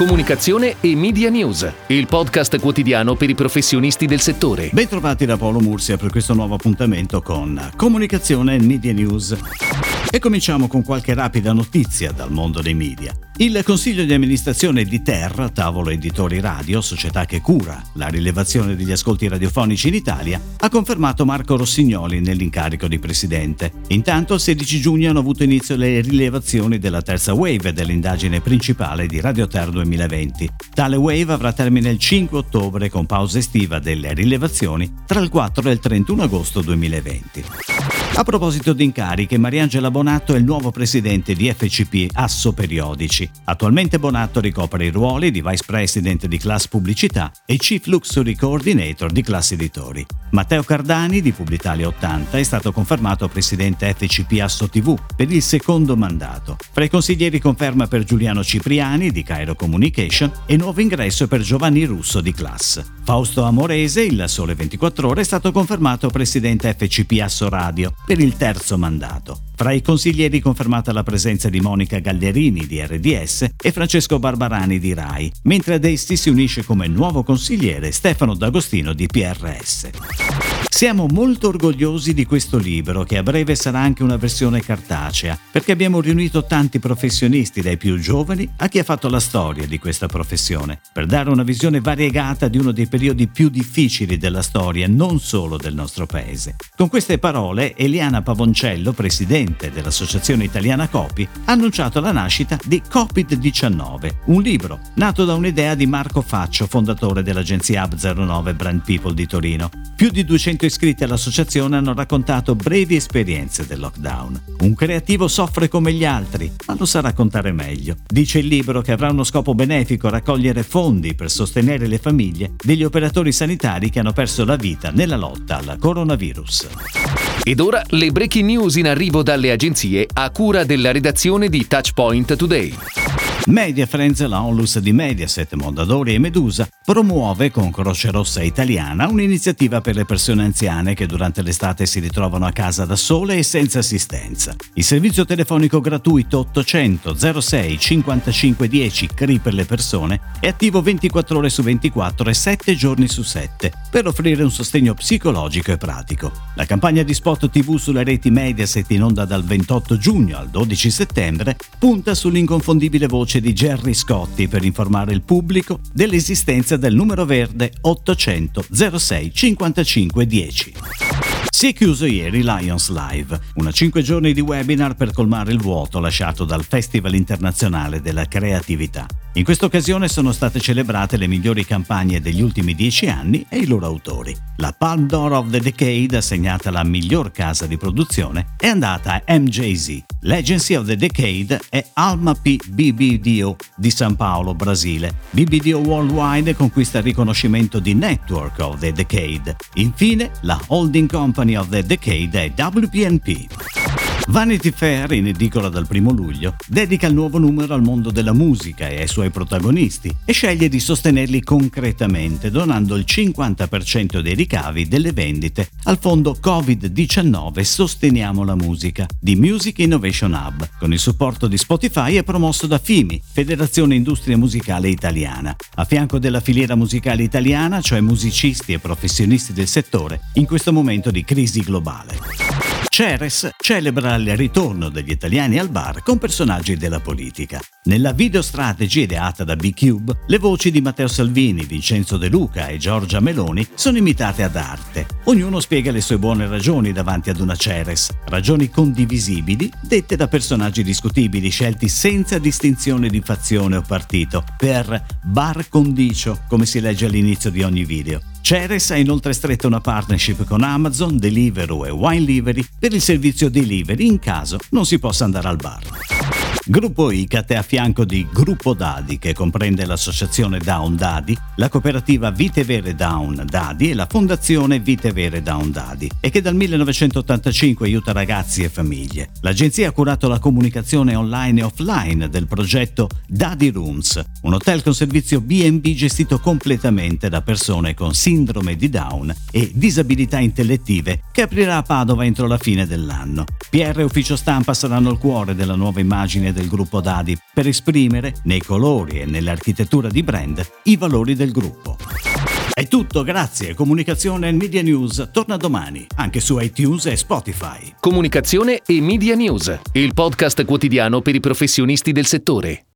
comunicazione e media news, il podcast quotidiano per i professionisti del settore. Bentrovati da Paolo Mursia per questo nuovo appuntamento con Comunicazione e Media News. E cominciamo con qualche rapida notizia dal mondo dei media. Il consiglio di amministrazione di Terra, tavolo editori radio, società che cura la rilevazione degli ascolti radiofonici in Italia, ha confermato Marco Rossignoli nell'incarico di presidente. Intanto il 16 giugno hanno avuto inizio le rilevazioni della terza wave dell'indagine principale di Radio Terra 2020. Tale wave avrà termine il 5 ottobre con pausa estiva delle rilevazioni tra il 4 e il 31 agosto 2020. A proposito di incarichi, Mariangela Bonatto è il nuovo presidente di FCP Asso Periodici. Attualmente Bonatto ricopre i ruoli di Vice President di Class Pubblicità e Chief Luxury Coordinator di Class Editori. Matteo Cardani di Publitalia 80 è stato confermato presidente FCP Asso TV per il secondo mandato. Fra i consiglieri conferma per Giuliano Cipriani di Cairo Communication e nuovo ingresso per Giovanni Russo di Class. Fausto Amorese, il Sole 24 Ore, è stato confermato presidente FCP Asso Radio per il terzo mandato. Fra i consiglieri confermata la presenza di Monica Gallerini di RDS e Francesco Barbarani di RAI, mentre ad essi si unisce come nuovo consigliere Stefano D'Agostino di PRS. Siamo molto orgogliosi di questo libro, che a breve sarà anche una versione cartacea, perché abbiamo riunito tanti professionisti, dai più giovani a chi ha fatto la storia di questa professione, per dare una visione variegata di uno dei periodi più difficili della storia, non solo del nostro paese. Con queste parole, Eliana Pavoncello, presidente dell'Associazione Italiana Copi, ha annunciato la nascita di Copid-19, un libro nato da un'idea di Marco Faccio, fondatore dell'agenzia Hub 09 Brand People di Torino. Più di 200 iscritti all'associazione hanno raccontato brevi esperienze del lockdown. Un creativo soffre come gli altri, ma lo sa raccontare meglio. Dice il libro che avrà uno scopo benefico raccogliere fondi per sostenere le famiglie degli operatori sanitari che hanno perso la vita nella lotta al coronavirus. Ed ora le breaking news in arrivo dalle agenzie a cura della redazione di Touchpoint Today. Media Friends, la onlus di Mediaset, Mondadori e Medusa, promuove con Croce Rossa Italiana un'iniziativa per le persone anziane che durante l'estate si ritrovano a casa da sole e senza assistenza. Il servizio telefonico gratuito 800 06 55 10 CRI per le persone è attivo 24 ore su 24 e 7 giorni su 7 per offrire un sostegno psicologico e pratico. La campagna di spot TV sulle reti Mediaset in onda dal 28 giugno al 12 settembre punta sull'inconfondibile voce voce di Gerry Scotti per informare il pubblico dell'esistenza del numero verde 800 06 55 10. Si è chiuso ieri Lions Live, una 5 giorni di webinar per colmare il vuoto lasciato dal Festival internazionale della creatività. In questa occasione sono state celebrate le migliori campagne degli ultimi dieci anni e i loro autori. La Palm d'Or of the Decade, assegnata alla miglior casa di produzione, è andata a MJZ. L'Agency of the Decade è Alma P. BBDO di San Paolo, Brasile. BBDO Worldwide conquista il riconoscimento di Network of the Decade. Infine, la Holding Company of the Decade WPNP. Vanity Fair, in edicola dal primo luglio, dedica il nuovo numero al mondo della musica e ai suoi protagonisti e sceglie di sostenerli concretamente donando il 50% dei ricavi delle vendite al fondo Covid-19 Sosteniamo la musica di Music Innovation Hub, con il supporto di Spotify e promosso da FIMI, Federazione Industria Musicale Italiana, a fianco della filiera musicale italiana, cioè musicisti e professionisti del settore, in questo momento di crisi globale. Ceres celebra il ritorno degli italiani al bar con personaggi della politica. Nella video strategy ideata da B-Cube, le voci di Matteo Salvini, Vincenzo De Luca e Giorgia Meloni sono imitate ad arte. Ognuno spiega le sue buone ragioni davanti ad una Ceres, ragioni condivisibili dette da personaggi discutibili scelti senza distinzione di fazione o partito, per bar condicio, come si legge all'inizio di ogni video. Ceres ha inoltre stretto una partnership con Amazon, Deliveroo e Wine Livery per il servizio delivery in caso non si possa andare al bar. Gruppo ICAT è a fianco di Gruppo Dadi, che comprende l'associazione Down Dadi, la cooperativa Vite Vere Down Dadi e la fondazione Vite Vere Down Dadi, e che dal 1985 aiuta ragazzi e famiglie. L'agenzia ha curato la comunicazione online e offline del progetto Dadi Rooms, un hotel con servizio B&B gestito completamente da persone con sindrome di Down e disabilità intellettive, che aprirà a Padova entro la fine dell'anno. PR e ufficio stampa saranno il cuore della nuova immagine immagine del gruppo Dadi per esprimere, nei colori e nell'architettura di brand, i valori del gruppo. È tutto, grazie. Comunicazione e Media News torna domani, anche su iTunes e Spotify. Comunicazione e Media News, il podcast quotidiano per i professionisti del settore.